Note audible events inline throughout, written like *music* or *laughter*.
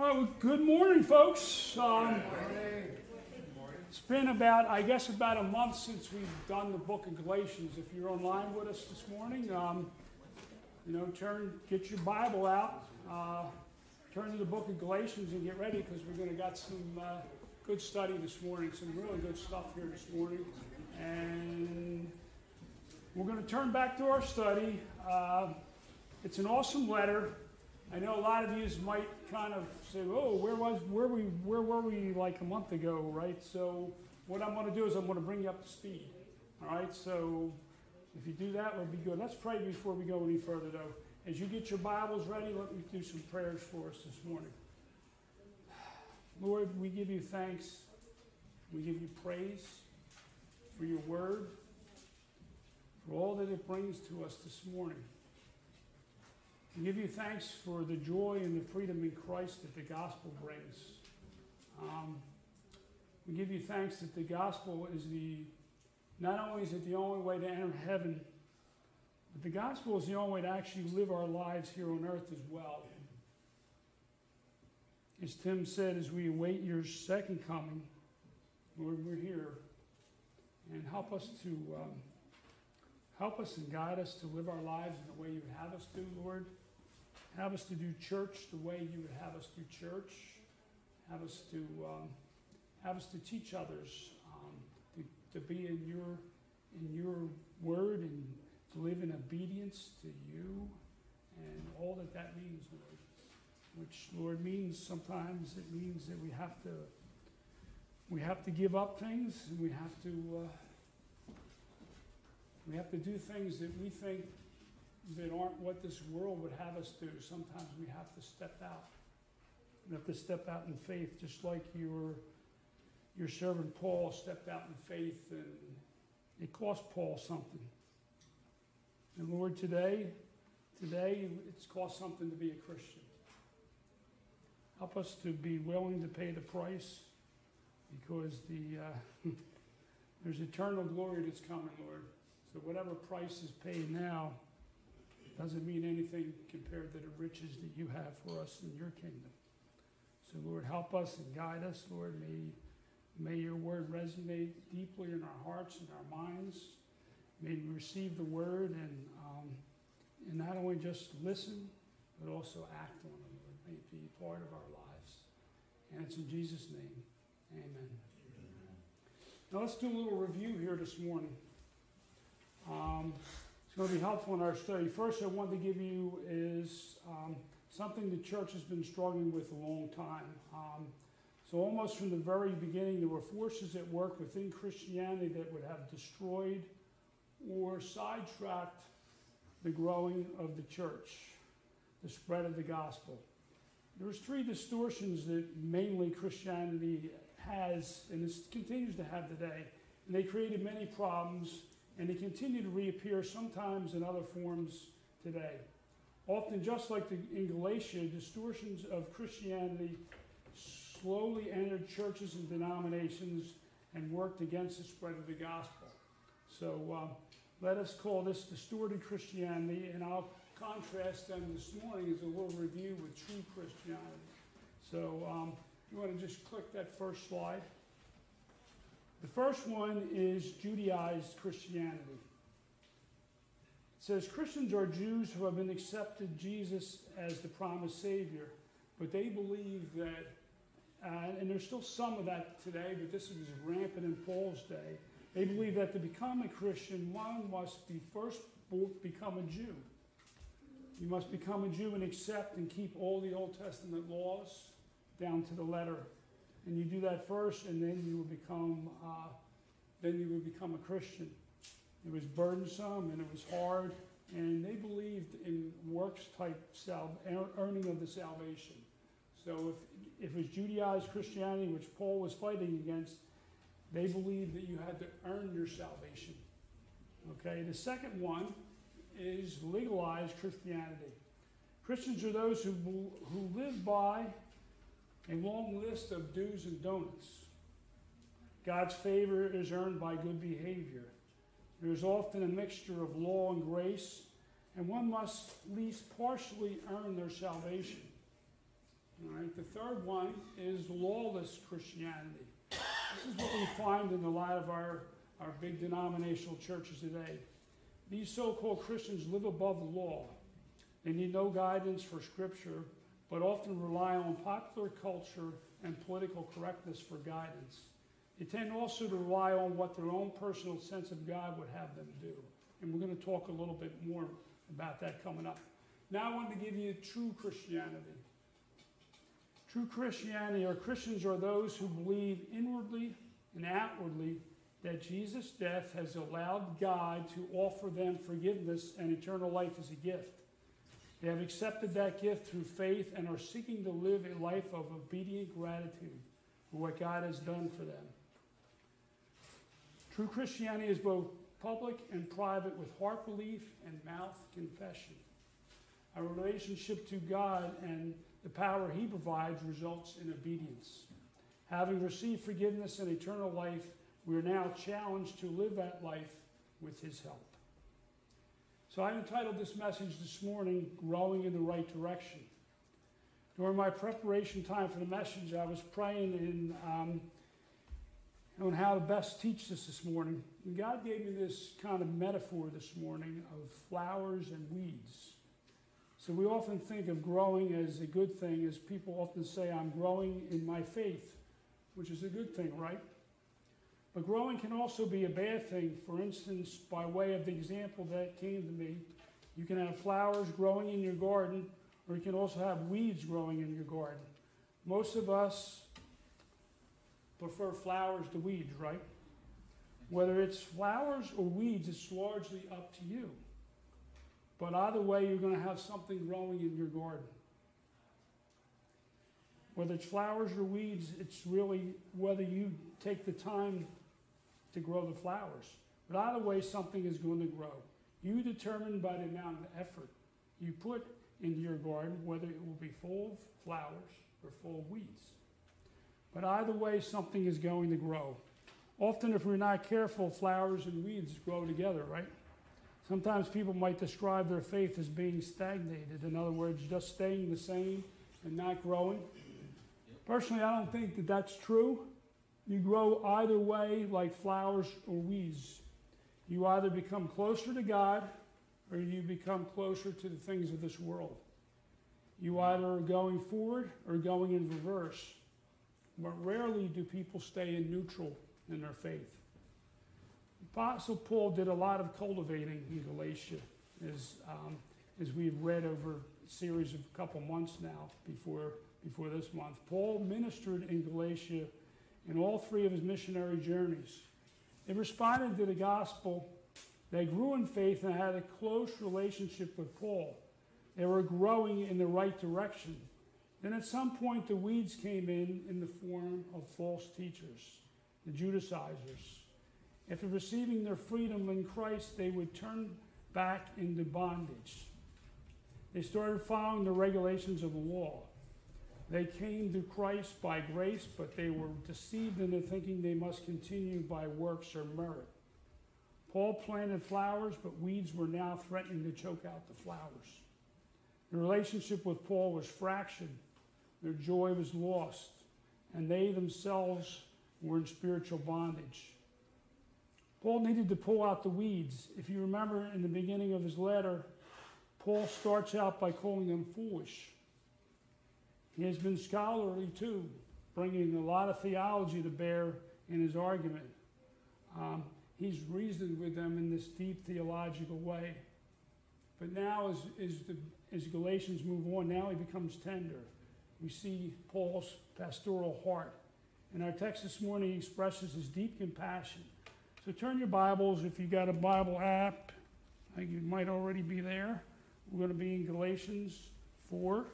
Oh, good morning, folks. Um, it's been about, I guess, about a month since we've done the book of Galatians. If you're online with us this morning, um, you know, turn, get your Bible out, uh, turn to the book of Galatians and get ready because we're going to got some uh, good study this morning, some really good stuff here this morning, and we're going to turn back to our study. Uh, it's an awesome letter. I know a lot of you might kind of say, "Oh, where was where we where were we like a month ago?" Right. So what I'm going to do is I'm going to bring you up to speed. All right. So if you do that, we'll be good. Let's pray before we go any further, though. As you get your Bibles ready, let me do some prayers for us this morning. Lord, we give you thanks. We give you praise for your word, for all that it brings to us this morning. We give you thanks for the joy and the freedom in Christ that the gospel brings. Um, we give you thanks that the gospel is the, not only is it the only way to enter heaven, but the gospel is the only way to actually live our lives here on earth as well. As Tim said, as we await your second coming, Lord, we're here. And help us to um, help us and guide us to live our lives in the way you have us to, Lord. Have us to do church the way you would have us do church. Have us to um, have us to teach others um, to, to be in your in your word and to live in obedience to you and all that that means, Lord. Which Lord means sometimes it means that we have to we have to give up things and we have to uh, we have to do things that we think that aren't what this world would have us do. Sometimes we have to step out. We have to step out in faith, just like your, your servant Paul stepped out in faith, and it cost Paul something. And Lord, today, today it's cost something to be a Christian. Help us to be willing to pay the price because the uh, *laughs* there's eternal glory that's coming, Lord. So whatever price is paid now, doesn't mean anything compared to the riches that you have for us in your kingdom. So, Lord, help us and guide us, Lord. May, may your word resonate deeply in our hearts and our minds. May we receive the word and, um, and not only just listen, but also act on it, Lord. May it be part of our lives. And it's in Jesus' name. Amen. Now, let's do a little review here this morning. Um, going to be helpful in our study. First, I want to give you is um, something the church has been struggling with a long time. Um, so, almost from the very beginning, there were forces at work within Christianity that would have destroyed or sidetracked the growing of the church, the spread of the gospel. There's three distortions that mainly Christianity has, and continues to have today, and they created many problems and they continue to reappear sometimes in other forms today. Often, just like the, in Galatia, distortions of Christianity slowly entered churches and denominations and worked against the spread of the gospel. So uh, let us call this distorted Christianity, and I'll contrast them this morning as a little review with true Christianity. So um, you want to just click that first slide. The first one is Judaized Christianity. It says Christians are Jews who have been accepted Jesus as the promised Savior, but they believe that, uh, and there's still some of that today, but this is rampant in Paul's day. They believe that to become a Christian, one must be first become a Jew. You must become a Jew and accept and keep all the Old Testament laws down to the letter and you do that first, and then you will become uh, then you will become a Christian. It was burdensome and it was hard, and they believed in works type sal- earning of the salvation. So if if it was Judaized Christianity, which Paul was fighting against, they believed that you had to earn your salvation. Okay. The second one is legalized Christianity. Christians are those who who live by a long list of do's and don'ts. God's favor is earned by good behavior. There is often a mixture of law and grace, and one must at least partially earn their salvation. All right, the third one is lawless Christianity. This is what we find in a lot of our, our big denominational churches today. These so called Christians live above the law. They need no guidance for Scripture, but often rely on popular culture and political correctness for guidance. They tend also to rely on what their own personal sense of God would have them do. And we're going to talk a little bit more about that coming up. Now I want to give you true Christianity. True Christianity or Christians are those who believe inwardly and outwardly that Jesus' death has allowed God to offer them forgiveness and eternal life as a gift. They have accepted that gift through faith and are seeking to live a life of obedient gratitude for what God has done for them. True Christianity is both public and private with heart belief and mouth confession. Our relationship to God and the power He provides results in obedience. Having received forgiveness and eternal life, we are now challenged to live that life with His help. So I entitled this message this morning, Growing in the Right Direction. During my preparation time for the message, I was praying in, um, on how to best teach this this morning. And God gave me this kind of metaphor this morning of flowers and weeds. So we often think of growing as a good thing, as people often say, I'm growing in my faith, which is a good thing, right? But growing can also be a bad thing. For instance, by way of the example that came to me, you can have flowers growing in your garden, or you can also have weeds growing in your garden. Most of us prefer flowers to weeds, right? Whether it's flowers or weeds, it's largely up to you. But either way, you're going to have something growing in your garden. Whether it's flowers or weeds, it's really whether you take the time to grow the flowers. But either way, something is going to grow. You determine by the amount of effort you put into your garden whether it will be full of flowers or full of weeds. But either way, something is going to grow. Often, if we're not careful, flowers and weeds grow together, right? Sometimes people might describe their faith as being stagnated. In other words, just staying the same and not growing. Personally, I don't think that that's true. You grow either way, like flowers or weeds. You either become closer to God or you become closer to the things of this world. You either are going forward or going in reverse. But rarely do people stay in neutral in their faith. Apostle Paul did a lot of cultivating in Galatia, as, um, as we've read over a series of a couple months now before, before this month. Paul ministered in Galatia in all three of his missionary journeys. They responded to the gospel. They grew in faith and had a close relationship with Paul. They were growing in the right direction. Then at some point, the weeds came in in the form of false teachers, the Judaizers. After receiving their freedom in Christ, they would turn back into bondage. They started following the regulations of the law. They came to Christ by grace, but they were deceived into thinking they must continue by works or merit. Paul planted flowers, but weeds were now threatening to choke out the flowers. The relationship with Paul was fractured, their joy was lost, and they themselves were in spiritual bondage. Paul needed to pull out the weeds. If you remember in the beginning of his letter, Paul starts out by calling them foolish. He has been scholarly too, bringing a lot of theology to bear in his argument. Um, he's reasoned with them in this deep theological way. But now, as, as, the, as Galatians move on, now he becomes tender. We see Paul's pastoral heart. In our text this morning, expresses his deep compassion so turn your Bibles, if you've got a Bible app, I think you might already be there. We're going to be in Galatians 4,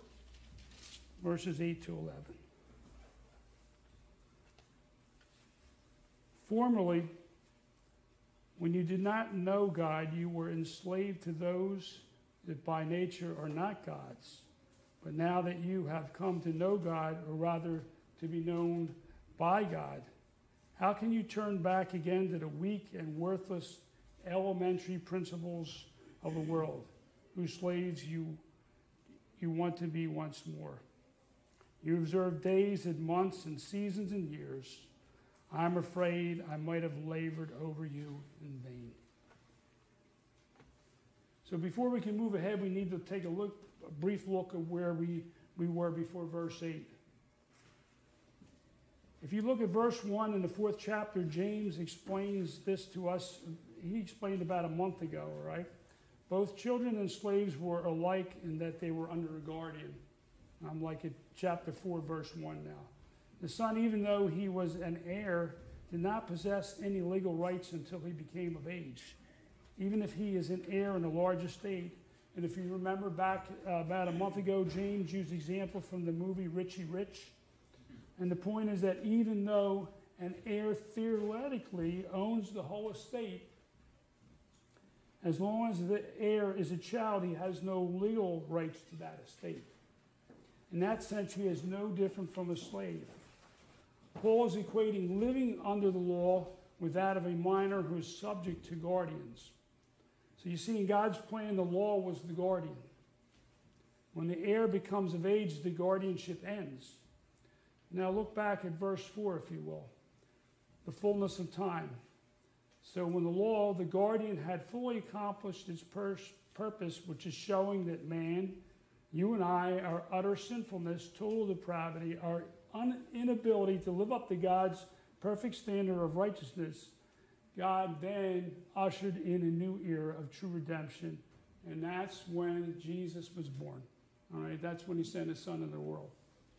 verses 8 to 11. Formerly, when you did not know God, you were enslaved to those that by nature are not gods. But now that you have come to know God, or rather to be known by God, how can you turn back again to the weak and worthless elementary principles of the world, whose slaves you, you want to be once more? You observe days and months and seasons and years. I'm afraid I might have labored over you in vain. So before we can move ahead, we need to take a look, a brief look at where we, we were before verse 8. If you look at verse 1 in the fourth chapter, James explains this to us. He explained about a month ago, right? Both children and slaves were alike in that they were under a guardian. I'm like at chapter 4, verse 1 now. The son, even though he was an heir, did not possess any legal rights until he became of age. Even if he is an heir in a large estate, and if you remember back uh, about a month ago, James used the example from the movie Richie Rich. And the point is that even though an heir theoretically owns the whole estate, as long as the heir is a child, he has no legal rights to that estate. In that sense, he is no different from a slave. Paul is equating living under the law with that of a minor who is subject to guardians. So you see, in God's plan, the law was the guardian. When the heir becomes of age, the guardianship ends. Now look back at verse 4, if you will. The fullness of time. So when the law, the guardian, had fully accomplished its purpose, which is showing that man, you and I, our utter sinfulness, total depravity, our inability to live up to God's perfect standard of righteousness, God then ushered in a new era of true redemption. And that's when Jesus was born. All right, that's when he sent his son into the world.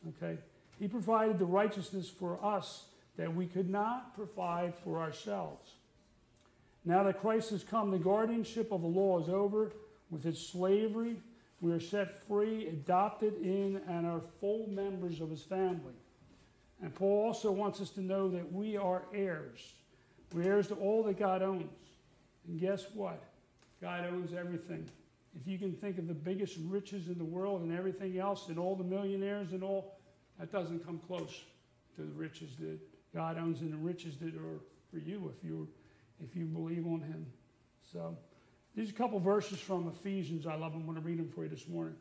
Okay? He provided the righteousness for us that we could not provide for ourselves. Now that Christ has come, the guardianship of the law is over with its slavery. We are set free, adopted in, and are full members of his family. And Paul also wants us to know that we are heirs. We're heirs to all that God owns. And guess what? God owns everything. If you can think of the biggest riches in the world and everything else, and all the millionaires and all, that doesn't come close to the riches that God owns and the riches that are for you if you if you believe on Him. So, these are a couple verses from Ephesians. I love them. I'm going to read them for you this morning.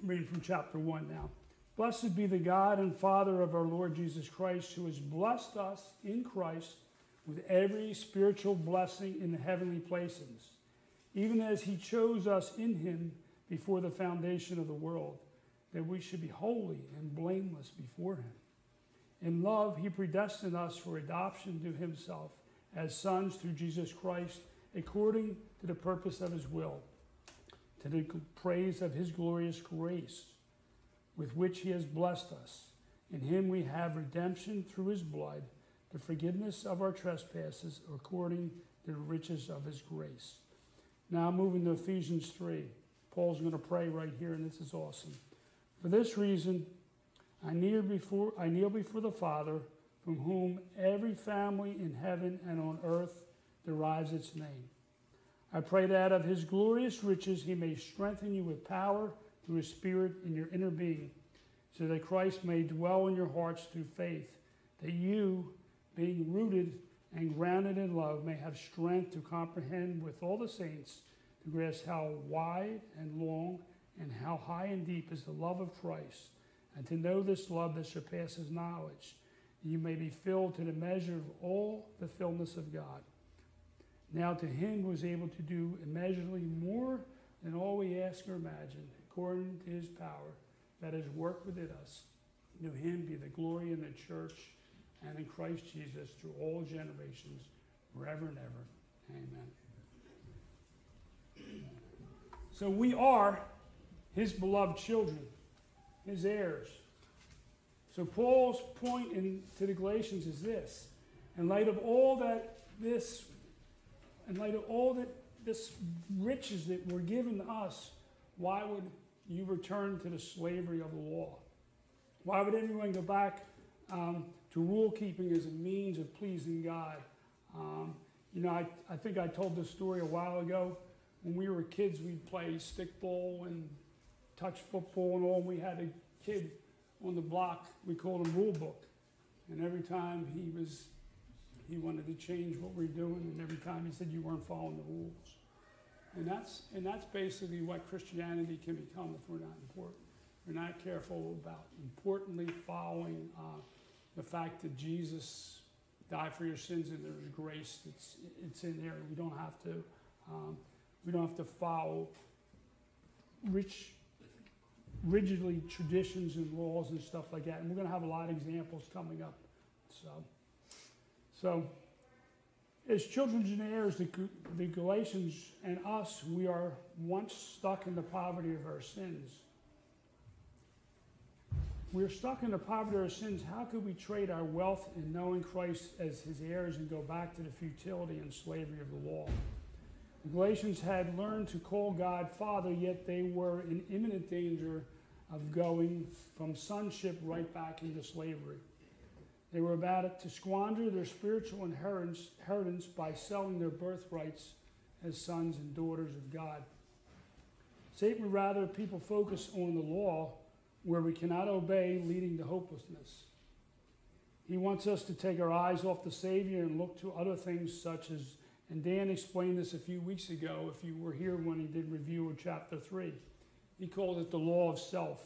I'm reading from chapter 1 now. Blessed be the God and Father of our Lord Jesus Christ, who has blessed us in Christ with every spiritual blessing in the heavenly places, even as he chose us in him before the foundation of the world, that we should be holy and blameless before him. In love, he predestined us for adoption to himself as sons through Jesus Christ, according to the purpose of his will, to the praise of his glorious grace with which he has blessed us. In him we have redemption through his blood, the forgiveness of our trespasses according to the riches of his grace. Now moving to Ephesians 3. Paul's going to pray right here, and this is awesome. For this reason, I kneel before, I kneel before the Father, from whom every family in heaven and on earth derives its name. I pray that of his glorious riches he may strengthen you with power through his Spirit in your inner being, so that Christ may dwell in your hearts through faith, that you, being rooted and grounded in love, may have strength to comprehend with all the saints to grasp how wide and long and how high and deep is the love of Christ, and to know this love that surpasses knowledge, you may be filled to the measure of all the fullness of God. Now to him who is able to do immeasurably more than all we ask or imagine, according to his power that has worked within us. To him be the glory in the church and in Christ Jesus through all generations, forever and ever. Amen. So we are his beloved children, his heirs. So Paul's point in, to the Galatians is this. In light of all that this, in light of all that this riches that were given to us, why would you return to the slavery of the law? Why would anyone go back um, to rule keeping as a means of pleasing God? Um, you know, I, I think I told this story a while ago. When we were kids, we'd play stickball and touch football and all. And we had a kid on the block, we called him Rule Book. And every time he was, he wanted to change what we are doing, and every time he said you weren't following the rules. And that's, and that's basically what Christianity can become if we're not important. we're not careful about importantly following uh, the fact that Jesus died for your sins and there's grace that's it's in there. We don't have to um, we don't have to follow rich rigidly traditions and laws and stuff like that. And we're going to have a lot of examples coming up. So, so as children and heirs, the, the Galatians and us, we are once stuck in the poverty of our sins. We're stuck in the poverty of our sins. How could we trade our wealth in knowing Christ as his heirs and go back to the futility and slavery of the law? The Galatians had learned to call God Father, yet they were in imminent danger of going from sonship right back into slavery. They were about to squander their spiritual inheritance by selling their birthrights as sons and daughters of God. Satan would rather people focus on the law where we cannot obey, leading to hopelessness. He wants us to take our eyes off the Savior and look to other things such as, and Dan explained this a few weeks ago if you were here when he did review of chapter 3. He called it the law of self.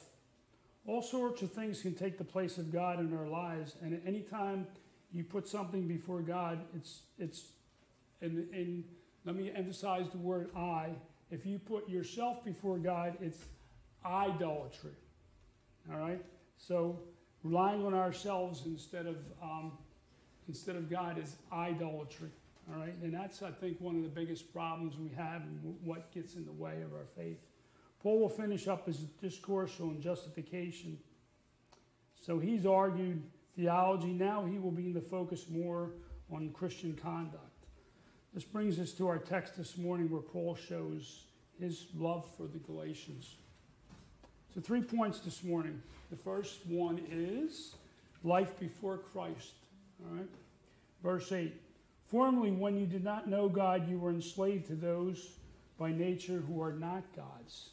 All sorts of things can take the place of God in our lives, and at any time you put something before God, it's it's and, and let me emphasize the word I. If you put yourself before God, it's idolatry. All right. So relying on ourselves instead of um, instead of God is idolatry. All right, and that's I think one of the biggest problems we have and what gets in the way of our faith. Paul will finish up his discourse on justification. So he's argued theology. Now he will be in the focus more on Christian conduct. This brings us to our text this morning where Paul shows his love for the Galatians. So, three points this morning. The first one is life before Christ. All right. Verse 8 Formerly, when you did not know God, you were enslaved to those by nature who are not gods.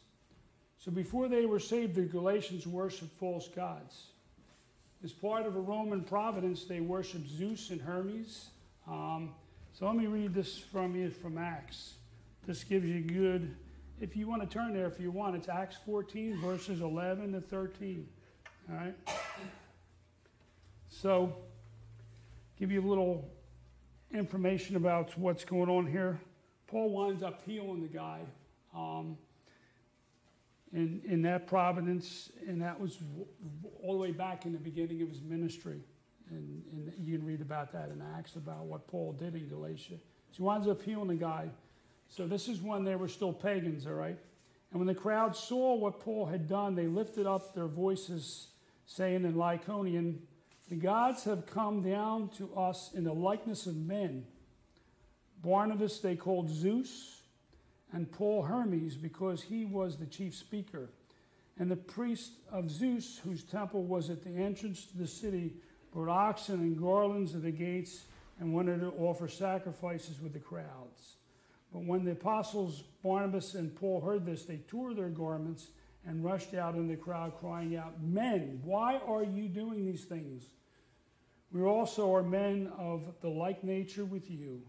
So before they were saved, the Galatians worshiped false gods. As part of a Roman providence, they worshiped Zeus and Hermes. Um, so let me read this from you from Acts. This gives you good, if you want to turn there, if you want, it's Acts 14, verses 11 to 13. All right? So, give you a little information about what's going on here. Paul winds up healing the guy. Um, in, in that providence, and that was all the way back in the beginning of his ministry. And, and you can read about that in Acts about what Paul did in Galatia. So he winds up healing the guy. So this is when they were still pagans, all right? And when the crowd saw what Paul had done, they lifted up their voices, saying in Lycaonian, The gods have come down to us in the likeness of men. Barnabas they called Zeus and Paul Hermes because he was the chief speaker. And the priest of Zeus, whose temple was at the entrance to the city, brought oxen and garlands at the gates and wanted to offer sacrifices with the crowds. But when the apostles Barnabas and Paul heard this, they tore their garments and rushed out in the crowd, crying out, Men, why are you doing these things? We also are men of the like nature with you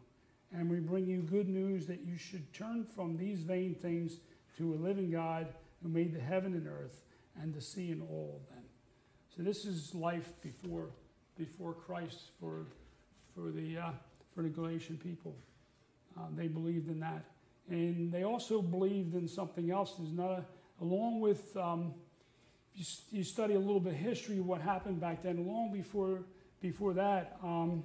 and we bring you good news that you should turn from these vain things to a living God who made the heaven and earth and the sea and all of them. So this is life before before Christ for for the uh, for the Galatian people. Um, they believed in that, and they also believed in something else. There's not a, along with um, you, you, study a little bit history of what happened back then. Long before before that. Um,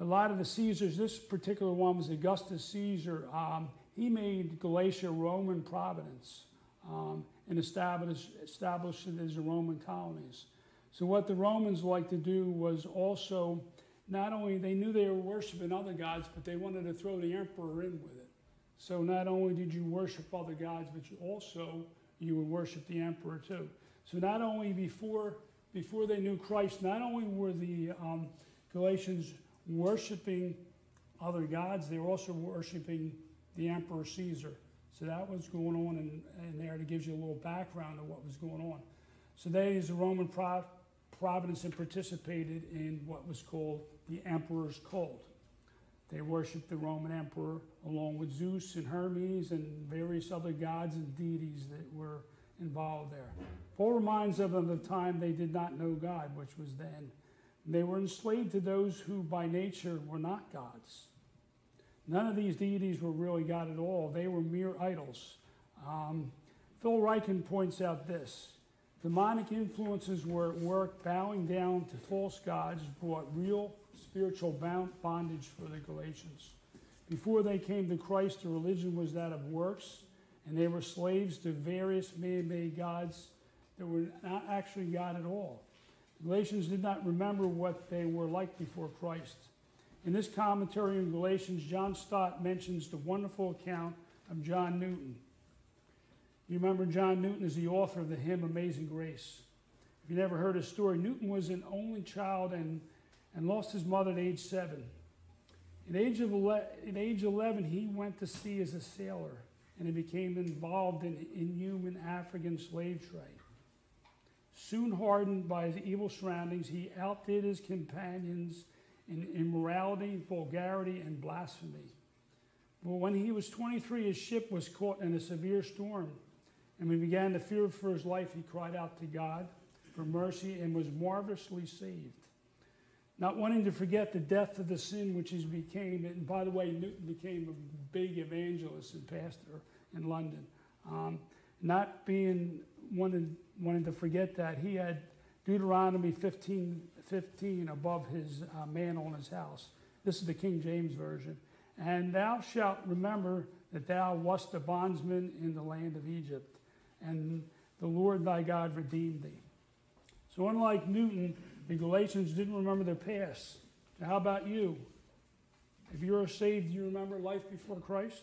a lot of the Caesars, this particular one was Augustus Caesar. Um, he made Galatia Roman providence um, and established, established it as a Roman colonies. So what the Romans liked to do was also not only they knew they were worshiping other gods, but they wanted to throw the emperor in with it. So not only did you worship other gods, but you also you would worship the emperor too. So not only before before they knew Christ, not only were the um, Galatians worshiping other gods, they were also worshiping the Emperor Caesar. So that was going on in, in there to give you a little background of what was going on. So they, as a Roman pro- providence, and participated in what was called the Emperor's cult. They worshiped the Roman Emperor along with Zeus and Hermes and various other gods and deities that were involved there. Paul reminds them of the time they did not know God, which was then. They were enslaved to those who by nature were not gods. None of these deities were really God at all, they were mere idols. Um, Phil Ryken points out this demonic influences were at work, bowing down to false gods, brought real spiritual bondage for the Galatians. Before they came to Christ, the religion was that of works, and they were slaves to various man made gods that were not actually God at all. Galatians did not remember what they were like before Christ. In this commentary on Galatians, John Stott mentions the wonderful account of John Newton. You remember John Newton is the author of the hymn Amazing Grace. If you never heard his story, Newton was an only child and, and lost his mother at age seven. At age, of 11, at age 11, he went to sea as a sailor and he became involved in inhuman African slave trade. Soon hardened by his evil surroundings, he outdid his companions in immorality, vulgarity, and blasphemy. But when he was 23, his ship was caught in a severe storm, and when he began to fear for his life, he cried out to God for mercy and was marvelously saved not wanting to forget the death of the sin which he became. And by the way, Newton became a big evangelist and pastor in London. Um, not being wanting, wanting to forget that, he had Deuteronomy 15, 15 above his uh, mantle in his house. This is the King James Version. And thou shalt remember that thou wast a bondsman in the land of Egypt, and the Lord thy God redeemed thee. So, unlike Newton, the Galatians didn't remember their past. So how about you? If you're saved, do you remember life before Christ?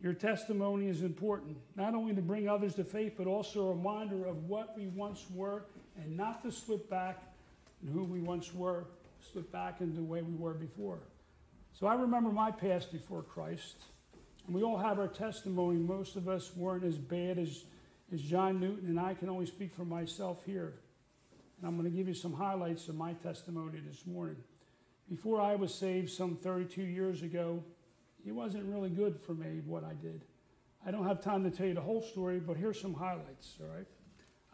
Your testimony is important, not only to bring others to faith, but also a reminder of what we once were and not to slip back and who we once were, slip back into the way we were before. So I remember my past before Christ. And we all have our testimony. Most of us weren't as bad as, as John Newton, and I can only speak for myself here. And I'm going to give you some highlights of my testimony this morning. Before I was saved some 32 years ago, it wasn't really good for me what I did. I don't have time to tell you the whole story, but here's some highlights, all right?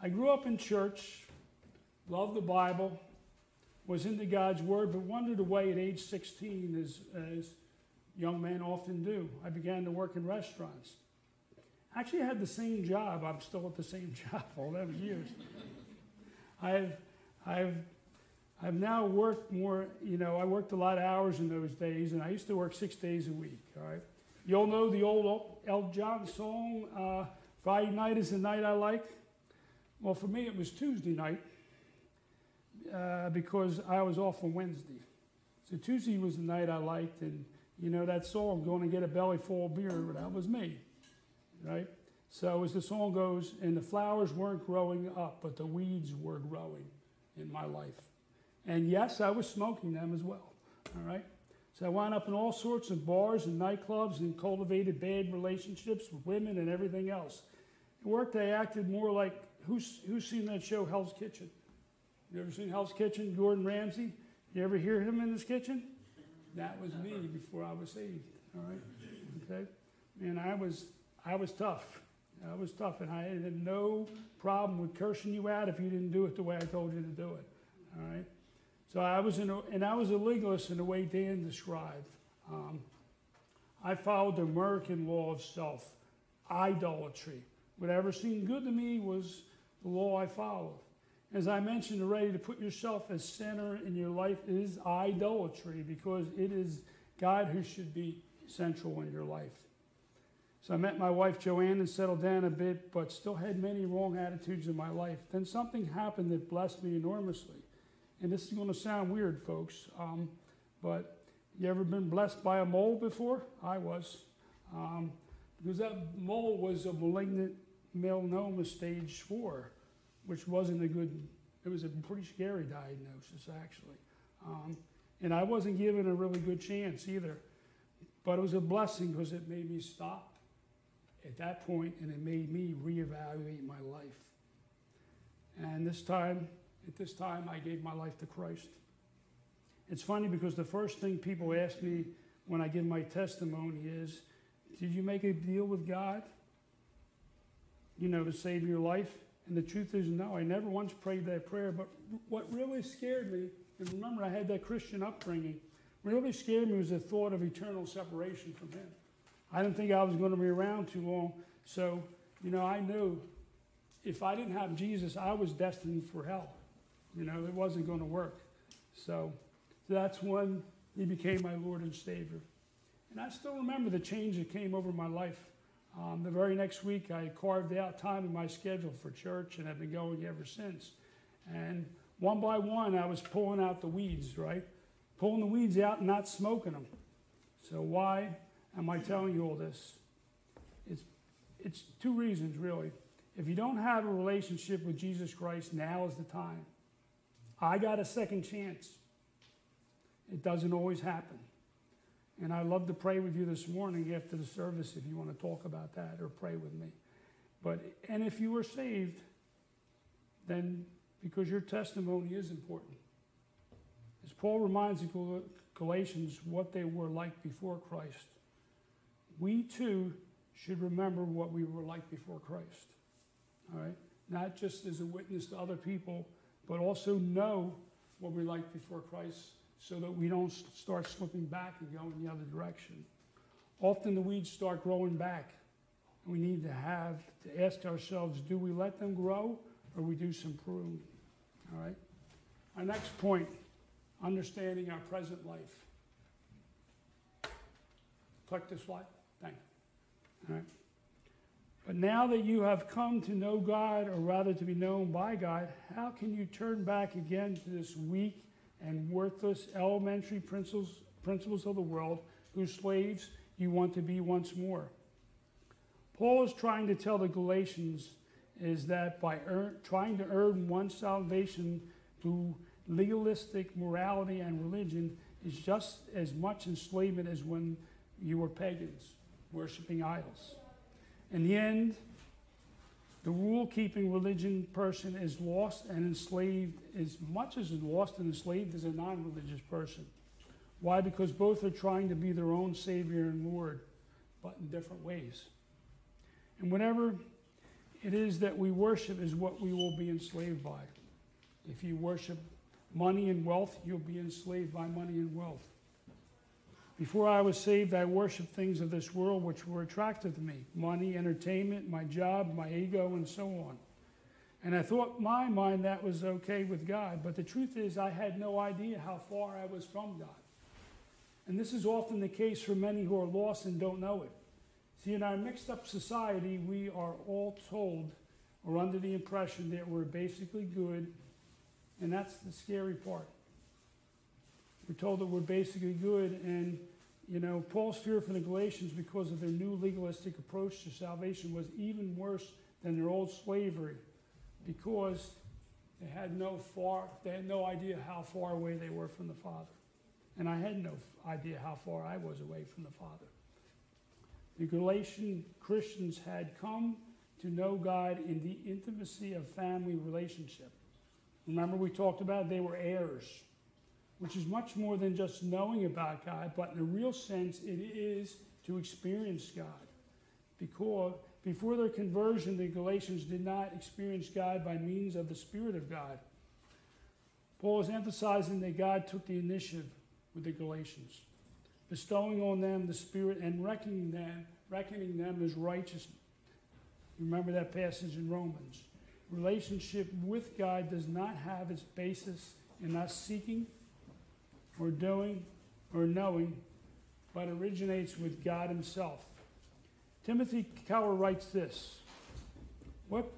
I grew up in church, loved the Bible, was into God's Word, but wandered away at age 16, as, as young men often do. I began to work in restaurants. Actually, I had the same job. I'm still at the same *laughs* job all those years. I've, I've, I've now worked more, you know, I worked a lot of hours in those days, and I used to work six days a week, all right? You all know the old Elton John song, uh, Friday night is the night I like? Well, for me, it was Tuesday night uh, because I was off on Wednesday. So Tuesday was the night I liked, and you know that song, Going to Get a Belly Full of Beer, that was me, right? So, as the song goes, and the flowers weren't growing up, but the weeds were growing in my life. And yes, I was smoking them as well. All right? So, I wound up in all sorts of bars and nightclubs and cultivated bad relationships with women and everything else. At work, I acted more like who's, who's seen that show, Hell's Kitchen? You ever seen Hell's Kitchen? Gordon Ramsay? You ever hear him in his kitchen? That was me before I was saved. All right? Okay? And I was, I was tough. I was tough, and I had no problem with cursing you out if you didn't do it the way I told you to do it. All right. So I was in, a, and I was a legalist in the way Dan described. Um, I followed the American law of self, idolatry. Whatever seemed good to me was the law I followed. As I mentioned already, to put yourself as center in your life is idolatry because it is God who should be central in your life. So I met my wife Joanne and settled down a bit, but still had many wrong attitudes in my life. Then something happened that blessed me enormously. And this is going to sound weird, folks, um, but you ever been blessed by a mole before? I was. Um, because that mole was a malignant melanoma stage four, which wasn't a good, it was a pretty scary diagnosis, actually. Um, and I wasn't given a really good chance either. But it was a blessing because it made me stop at that point, and it made me reevaluate my life. And this time, at this time, I gave my life to Christ. It's funny because the first thing people ask me when I give my testimony is, Did you make a deal with God? you know, to save your life? And the truth is, no, I never once prayed that prayer. But what really scared me, and remember, I had that Christian upbringing, really scared me was the thought of eternal separation from Him. I didn't think I was going to be around too long. So, you know, I knew if I didn't have Jesus, I was destined for hell. You know, it wasn't going to work. So that's when He became my Lord and Savior. And I still remember the change that came over my life. Um, the very next week, I carved out time in my schedule for church, and I've been going ever since. And one by one, I was pulling out the weeds, right? Pulling the weeds out and not smoking them. So, why am I telling you all this? It's, it's two reasons, really. If you don't have a relationship with Jesus Christ, now is the time. I got a second chance. It doesn't always happen. And I'd love to pray with you this morning after the service if you want to talk about that or pray with me. But and if you were saved, then because your testimony is important. As Paul reminds the Galatians what they were like before Christ, we too should remember what we were like before Christ. All right? Not just as a witness to other people, but also know what we like before Christ so that we don't start slipping back and going the other direction. Often the weeds start growing back. We need to have to ask ourselves do we let them grow or we do some pruning? All right? Our next point understanding our present life. Click this slide. Thank you. All right. But now that you have come to know God, or rather to be known by God, how can you turn back again to this weak and worthless elementary principles, principles of the world whose slaves you want to be once more? Paul is trying to tell the Galatians is that by earn, trying to earn one's salvation through legalistic morality and religion is just as much enslavement as when you were pagans worshiping idols. In the end, the rule keeping religion person is lost and enslaved as much as is lost and enslaved as a non religious person. Why? Because both are trying to be their own Savior and Lord, but in different ways. And whatever it is that we worship is what we will be enslaved by. If you worship money and wealth, you'll be enslaved by money and wealth. Before I was saved, I worshiped things of this world which were attractive to me money, entertainment, my job, my ego, and so on. And I thought my mind that was okay with God. But the truth is, I had no idea how far I was from God. And this is often the case for many who are lost and don't know it. See, in our mixed up society, we are all told or under the impression that we're basically good, and that's the scary part. We're told that we're basically good, and you know, Paul's fear for the Galatians because of their new legalistic approach to salvation was even worse than their old slavery, because they had no far, they had no idea how far away they were from the Father, and I had no idea how far I was away from the Father. The Galatian Christians had come to know God in the intimacy of family relationship. Remember, we talked about they were heirs which is much more than just knowing about God, but in a real sense, it is to experience God. Because before their conversion, the Galatians did not experience God by means of the Spirit of God. Paul is emphasizing that God took the initiative with the Galatians, bestowing on them the Spirit and reckoning them, reckoning them as righteous. Remember that passage in Romans. Relationship with God does not have its basis in us seeking or doing or knowing, but originates with God Himself. Timothy Keller writes this what,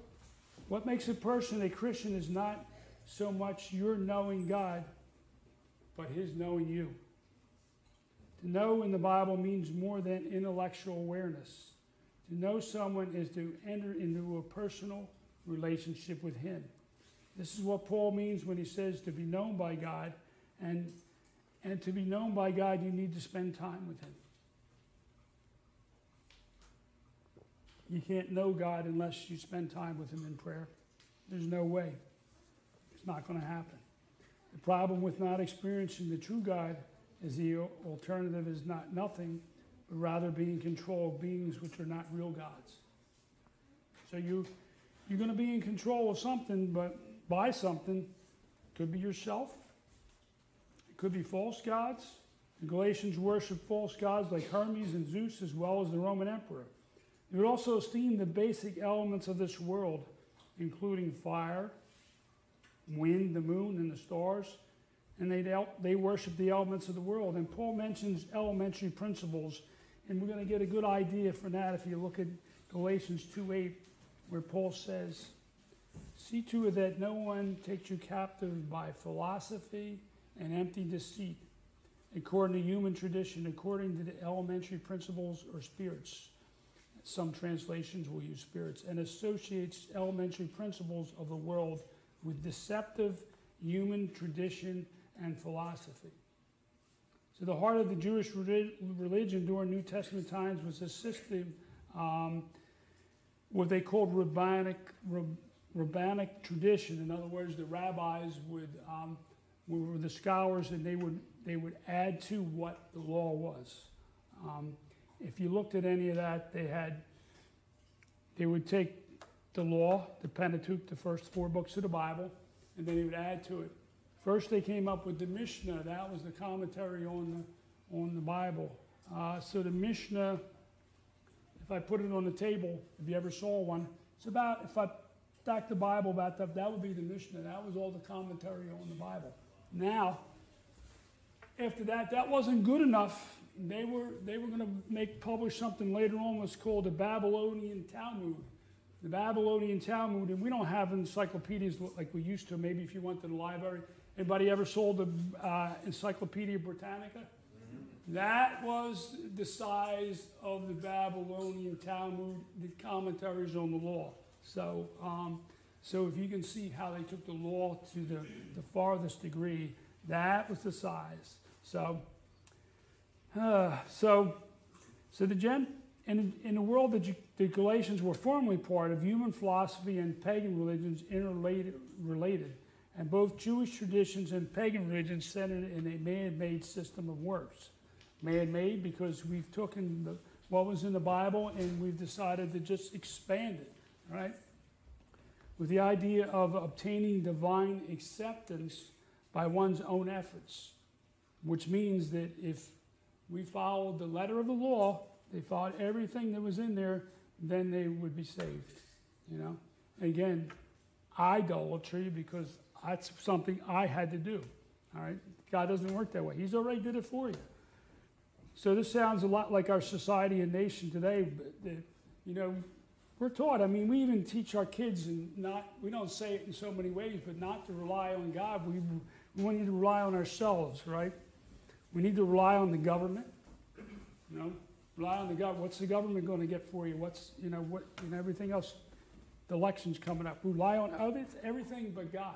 what makes a person a Christian is not so much your knowing God, but His knowing you. To know in the Bible means more than intellectual awareness. To know someone is to enter into a personal relationship with Him. This is what Paul means when he says to be known by God and and to be known by God, you need to spend time with Him. You can't know God unless you spend time with Him in prayer. There's no way. It's not going to happen. The problem with not experiencing the true God is the alternative is not nothing, but rather being controlled beings which are not real gods. So you, you're going to be in control of something, but by something. Could be yourself. Could be false gods. The Galatians worship false gods like Hermes and Zeus, as well as the Roman emperor. They would also esteem the basic elements of this world, including fire, wind, the moon, and the stars. And they, they worship the elements of the world. And Paul mentions elementary principles, and we're going to get a good idea from that if you look at Galatians 2 8, where Paul says, See to it that no one takes you captive by philosophy and empty deceit, according to human tradition, according to the elementary principles or spirits. Some translations will use spirits, and associates elementary principles of the world with deceptive human tradition and philosophy. So, the heart of the Jewish religion during New Testament times was a system, um, what they called rabbinic, rabbinic tradition. In other words, the rabbis would um, were the scholars, and they would they would add to what the law was. Um, if you looked at any of that, they had they would take the law, the Pentateuch, the first four books of the Bible, and then they would add to it. First, they came up with the Mishnah. That was the commentary on the on the Bible. Uh, so the Mishnah, if I put it on the table, if you ever saw one, it's about if I stack the Bible back up, that would be the Mishnah. That was all the commentary on the Bible. Now, after that, that wasn't good enough. They were, they were going to make publish something later on was called the Babylonian Talmud. The Babylonian Talmud, and we don't have encyclopedias like we used to. Maybe if you went to the library. Anybody ever sold the uh, Encyclopedia Britannica? Mm-hmm. That was the size of the Babylonian Talmud, the commentaries on the law. So, um, so if you can see how they took the law to the, the farthest degree, that was the size. So, uh, so, so the gen in, in the world that the Galatians were formerly part of, human philosophy and pagan religions interrelated, related, and both Jewish traditions and pagan religions centered in a man-made system of works. Man-made because we've taken the, what was in the Bible and we've decided to just expand it right? With the idea of obtaining divine acceptance by one's own efforts, which means that if we followed the letter of the law, they followed everything that was in there, then they would be saved. You know? Again, idolatry because that's something I had to do. All right? God doesn't work that way. He's already did it for you. So this sounds a lot like our society and nation today. But, you know, we're taught, I mean, we even teach our kids, and not, we don't say it in so many ways, but not to rely on God. We, we want you to rely on ourselves, right? We need to rely on the government, you know, rely on the government. What's the government going to get for you? What's, you know, what, and everything else. The election's coming up. We rely on others, everything but God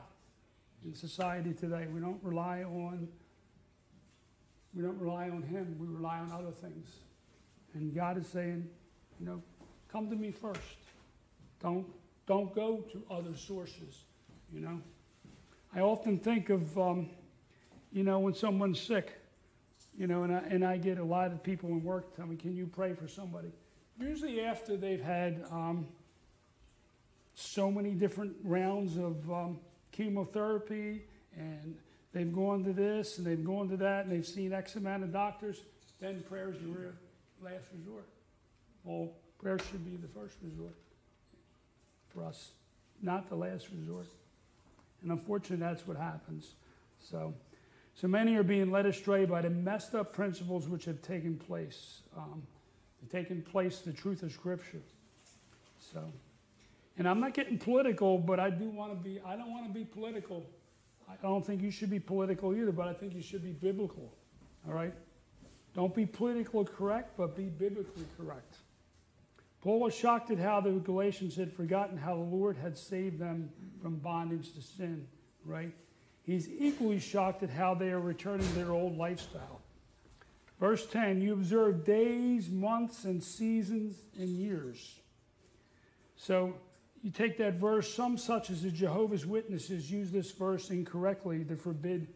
in society today. We don't rely on, we don't rely on Him. We rely on other things. And God is saying, you know, Come to me first. Don't, don't go to other sources, you know. I often think of, um, you know, when someone's sick, you know, and I, and I get a lot of people in work tell me, can you pray for somebody? Usually after they've had um, so many different rounds of um, chemotherapy and they've gone to this and they've gone to that and they've seen X amount of doctors, then prayers are last resort. Well, Prayer should be the first resort for us, not the last resort. And unfortunately, that's what happens. So, so many are being led astray by the messed up principles which have taken place. Um, taken place the truth of Scripture. So, and I'm not getting political, but I do want to be. I don't want to be political. I don't think you should be political either, but I think you should be biblical. All right. Don't be politically correct, but be biblically correct. Paul was shocked at how the Galatians had forgotten how the Lord had saved them from bondage to sin, right? He's equally shocked at how they are returning to their old lifestyle. Verse 10 You observe days, months, and seasons and years. So you take that verse, some such as the Jehovah's Witnesses use this verse incorrectly to forbid,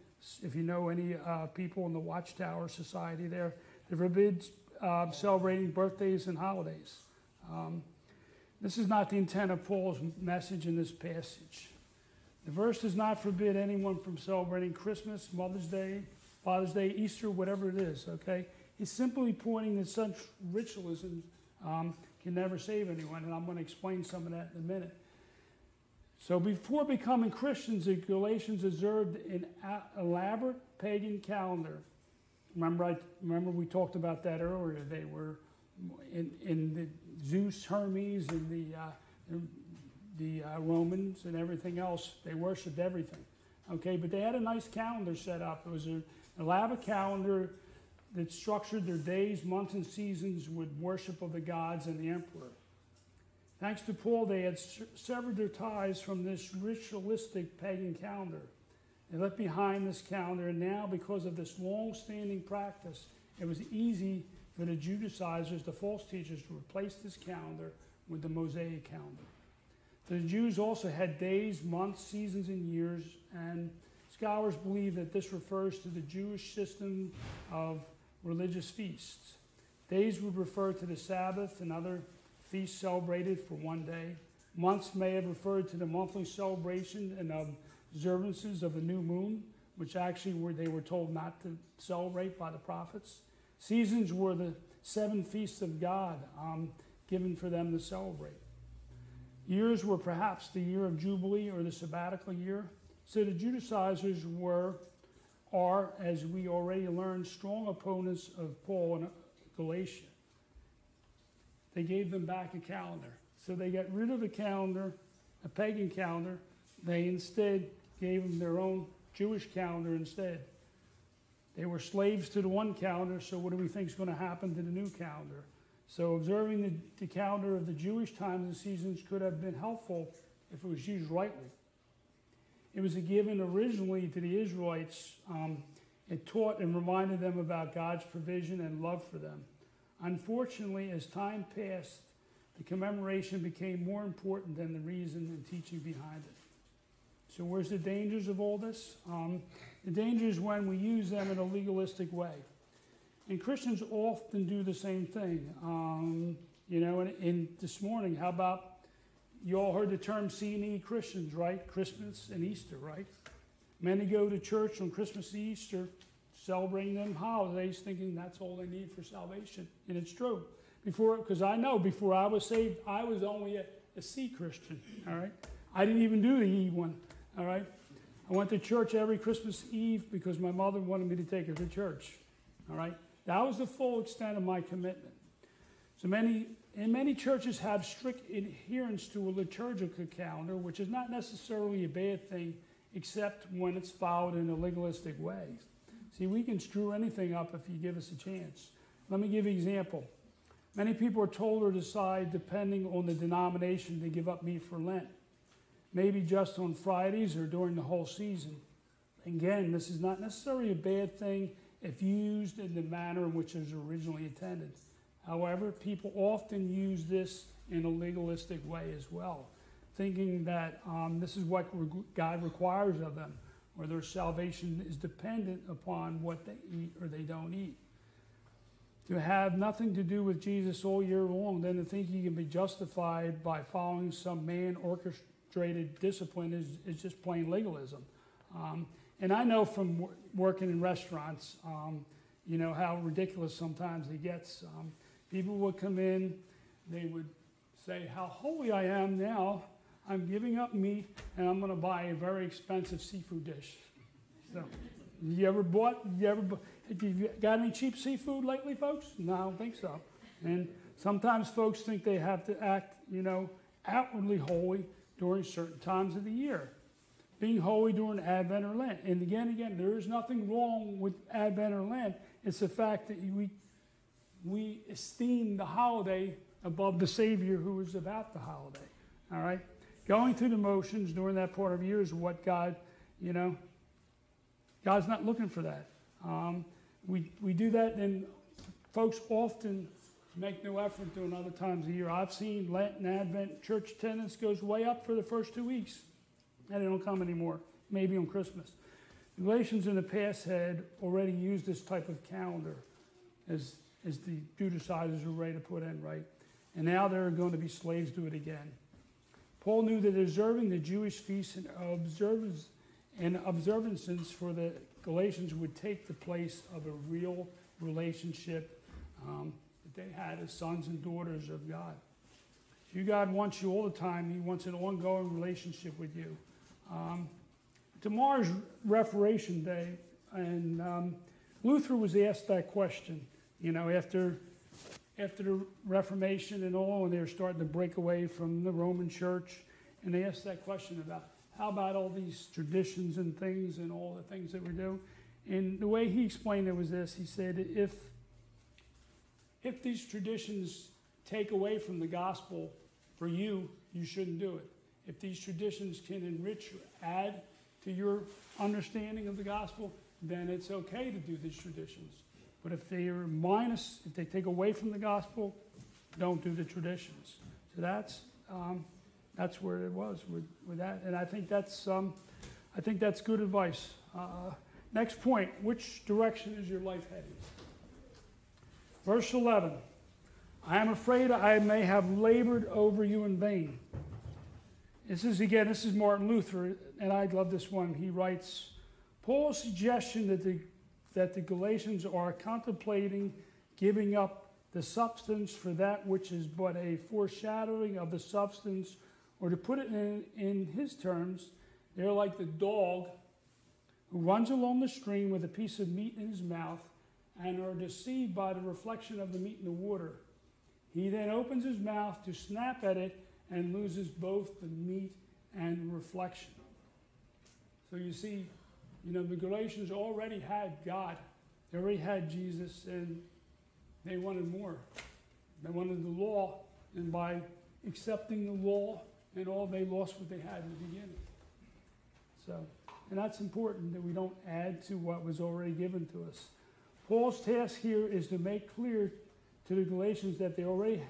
if you know any uh, people in the Watchtower Society there, to forbid uh, celebrating birthdays and holidays. Um, This is not the intent of Paul's message in this passage. The verse does not forbid anyone from celebrating Christmas, Mother's Day, Father's Day, Easter, whatever it is, okay? He's simply pointing that such ritualism um, can never save anyone, and I'm going to explain some of that in a minute. So before becoming Christians, the Galatians observed an elaborate pagan calendar. Remember, I, remember we talked about that earlier. They were in, in the Zeus, Hermes, and the, uh, the uh, Romans and everything else. They worshipped everything. Okay, but they had a nice calendar set up. It was an elaborate calendar that structured their days, months, and seasons with worship of the gods and the emperor. Thanks to Paul, they had severed their ties from this ritualistic pagan calendar. They left behind this calendar, and now, because of this long standing practice, it was easy for the Judaizers, the false teachers, to replace this calendar with the Mosaic calendar. The Jews also had days, months, seasons, and years, and scholars believe that this refers to the Jewish system of religious feasts. Days would refer to the Sabbath and other feasts celebrated for one day. Months may have referred to the monthly celebration and observances of the new moon, which actually were, they were told not to celebrate by the prophets. Seasons were the seven feasts of God um, given for them to celebrate. Years were perhaps the year of Jubilee or the sabbatical year. So the Judaizers were, are, as we already learned, strong opponents of Paul and Galatia. They gave them back a calendar. So they got rid of a calendar, a pagan calendar. They instead gave them their own Jewish calendar instead. They were slaves to the one calendar, so what do we think is going to happen to the new calendar? So observing the, the calendar of the Jewish times and seasons could have been helpful if it was used rightly. It was a given originally to the Israelites. Um, it taught and reminded them about God's provision and love for them. Unfortunately, as time passed, the commemoration became more important than the reason and teaching behind it. So, where's the dangers of all this? Um, the danger is when we use them in a legalistic way. And Christians often do the same thing. Um, you know, and, and, this morning, how about you all heard the term C&E Christians, right? Christmas and Easter, right? Many go to church on Christmas and Easter, celebrating them holidays, thinking that's all they need for salvation. And it's true. Before, because I know before I was saved, I was only a, a C Christian, all right? I didn't even do the E one, all right? I went to church every Christmas Eve because my mother wanted me to take her to church, all right? That was the full extent of my commitment. So many, and many churches have strict adherence to a liturgical calendar, which is not necessarily a bad thing, except when it's followed in a legalistic way. See, we can screw anything up if you give us a chance. Let me give you an example. Many people are told or decide, depending on the denomination, to give up meat for Lent. Maybe just on Fridays or during the whole season. Again, this is not necessarily a bad thing if used in the manner in which it was originally intended. However, people often use this in a legalistic way as well, thinking that um, this is what God requires of them, or their salvation is dependent upon what they eat or they don't eat. To have nothing to do with Jesus all year long, then to think you can be justified by following some man orchestrated discipline is, is just plain legalism. Um, and I know from working in restaurants, um, you know, how ridiculous sometimes it gets. Um, people would come in, they would say, How holy I am now. I'm giving up meat and I'm going to buy a very expensive seafood dish. So, you ever bought, you ever, you got any cheap seafood lately, folks? No, I don't think so. And sometimes folks think they have to act, you know, outwardly holy during certain times of the year being holy during Advent or Lent. And again, again, there is nothing wrong with Advent or Lent. It's the fact that we, we esteem the holiday above the Savior who is about the holiday. All right? Going through the motions during that part of the year is what God, you know, God's not looking for that. Um, we, we do that, and folks often make no effort during other times of the year. I've seen Lent and Advent church attendance goes way up for the first two weeks and they don't come anymore, maybe on Christmas. The Galatians in the past had already used this type of calendar as, as the Judaizers were ready to put in, right? and now they're going to be slaves to it again. Paul knew that observing the Jewish feasts and and observances for the Galatians would take the place of a real relationship um, they had as sons and daughters of God. You God wants you all the time. He wants an ongoing relationship with you. Um, tomorrow's Reformation Day, and um, Luther was asked that question. You know, after after the Reformation and all, and they were starting to break away from the Roman Church, and they asked that question about how about all these traditions and things and all the things that we do. And the way he explained it was this: he said, if if these traditions take away from the gospel for you, you shouldn't do it. If these traditions can enrich or add to your understanding of the gospel, then it's okay to do these traditions. But if they are minus, if they take away from the gospel, don't do the traditions. So that's um, that's where it was with, with that, and I think that's um, I think that's good advice. Uh, next point: Which direction is your life heading? Verse eleven. I am afraid I may have labored over you in vain. This is again, this is Martin Luther, and I love this one. He writes Paul's suggestion that the, that the Galatians are contemplating giving up the substance for that which is but a foreshadowing of the substance, or to put it in, in his terms, they're like the dog who runs along the stream with a piece of meat in his mouth and are deceived by the reflection of the meat in the water. He then opens his mouth to snap at it and loses both the meat and reflection. So you see, you know, the Galatians already had God, they already had Jesus, and they wanted more. They wanted the law, and by accepting the law and all, they lost what they had in the beginning. So, and that's important that we don't add to what was already given to us. Paul's task here is to make clear to the Galatians that they already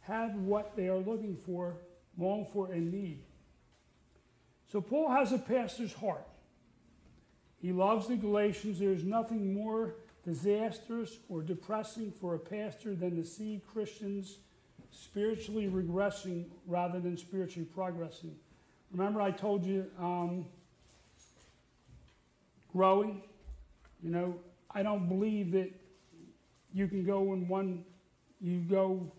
have what they are looking for, long for, and need. So Paul has a pastor's heart. He loves the Galatians. There is nothing more disastrous or depressing for a pastor than to see Christians spiritually regressing rather than spiritually progressing. Remember, I told you um, growing. You know, I don't believe that you can go in one, you go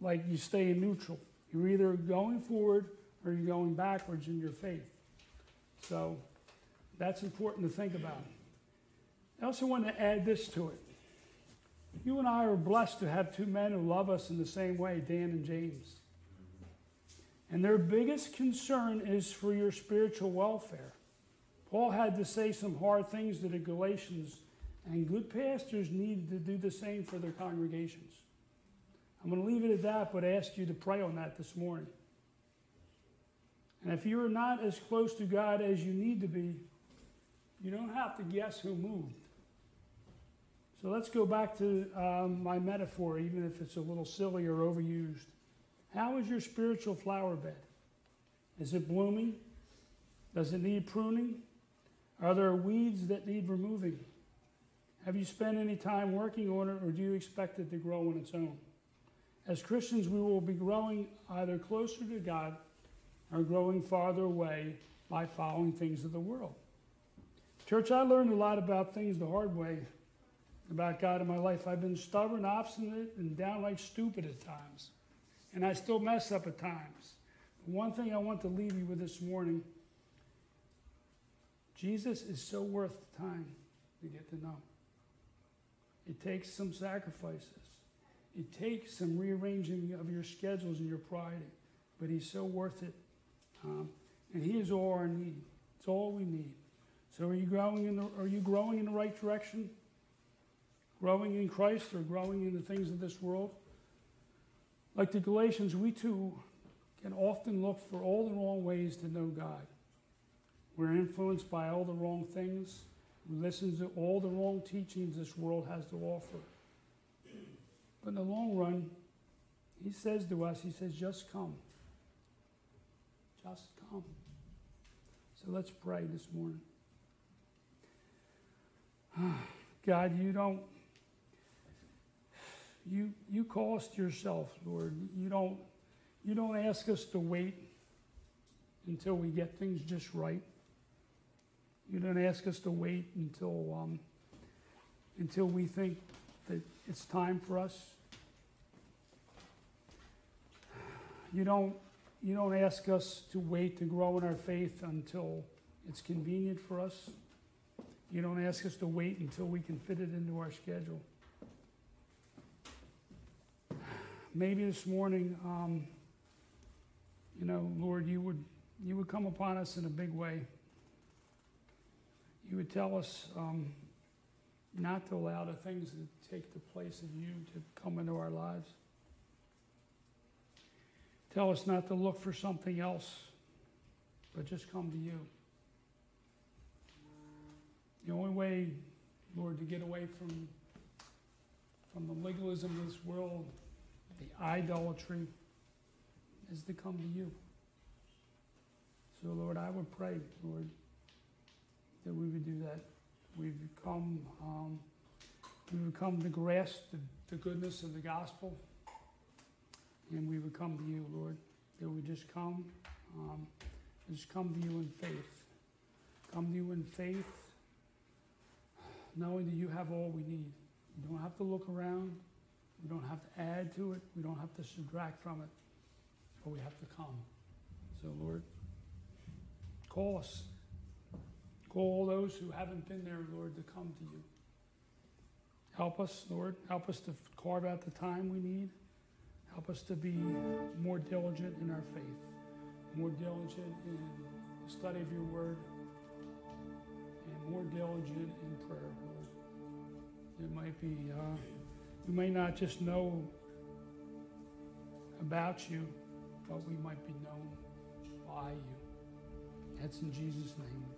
like you stay in neutral. You're either going forward or you're going backwards in your faith. So that's important to think about. I also want to add this to it. You and I are blessed to have two men who love us in the same way, Dan and James. And their biggest concern is for your spiritual welfare. Paul had to say some hard things to the Galatians and good pastors need to do the same for their congregations. I'm going to leave it at that, but ask you to pray on that this morning. And if you're not as close to God as you need to be, you don't have to guess who moved. So let's go back to um, my metaphor, even if it's a little silly or overused. How is your spiritual flower bed? Is it blooming? Does it need pruning? Are there weeds that need removing? Have you spent any time working on it, or do you expect it to grow on its own? As Christians, we will be growing either closer to God or growing farther away by following things of the world. Church, I learned a lot about things the hard way about God in my life. I've been stubborn, obstinate, and downright stupid at times. And I still mess up at times. But One thing I want to leave you with this morning Jesus is so worth the time to get to know. It takes some sacrifices. It takes some rearranging of your schedules and your priority, but He's so worth it. Um, and He is all our need. It's all we need. So, are you growing in the Are you growing in the right direction? Growing in Christ or growing in the things of this world? Like the Galatians, we too can often look for all the wrong ways to know God. We're influenced by all the wrong things listens to all the wrong teachings this world has to offer. But in the long run, he says to us, he says, just come. Just come. So let's pray this morning. *sighs* God, you don't you, you us yourself, Lord. You don't, you don't ask us to wait until we get things just right. You don't ask us to wait until, um, until we think that it's time for us. You don't, you don't ask us to wait to grow in our faith until it's convenient for us. You don't ask us to wait until we can fit it into our schedule. Maybe this morning, um, you know, Lord, you would, you would come upon us in a big way. You would tell us um, not to allow the things that take the place of you to come into our lives. Tell us not to look for something else, but just come to you. The only way, Lord, to get away from, from the legalism of this world, the idolatry, is to come to you. So, Lord, I would pray, Lord, that we would do that. We would come, um, we would come to grasp the, the goodness of the gospel, and we would come to you, Lord. That we just come, um, just come to you in faith. Come to you in faith knowing that you have all we need. We don't have to look around. We don't have to add to it. We don't have to subtract from it. But we have to come. So, Lord, call us. All those who haven't been there, Lord, to come to you. Help us, Lord. Help us to carve out the time we need. Help us to be more diligent in our faith, more diligent in the study of your word and more diligent in prayer, Lord. It might be, uh, we may not just know about you, but we might be known by you. That's in Jesus' name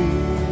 my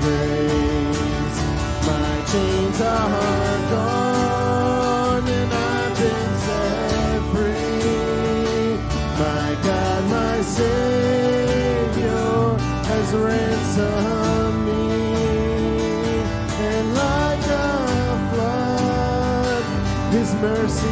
grace. My chains are gone and I've been set free. My God, my Savior has ransomed me. And like a flood, His mercy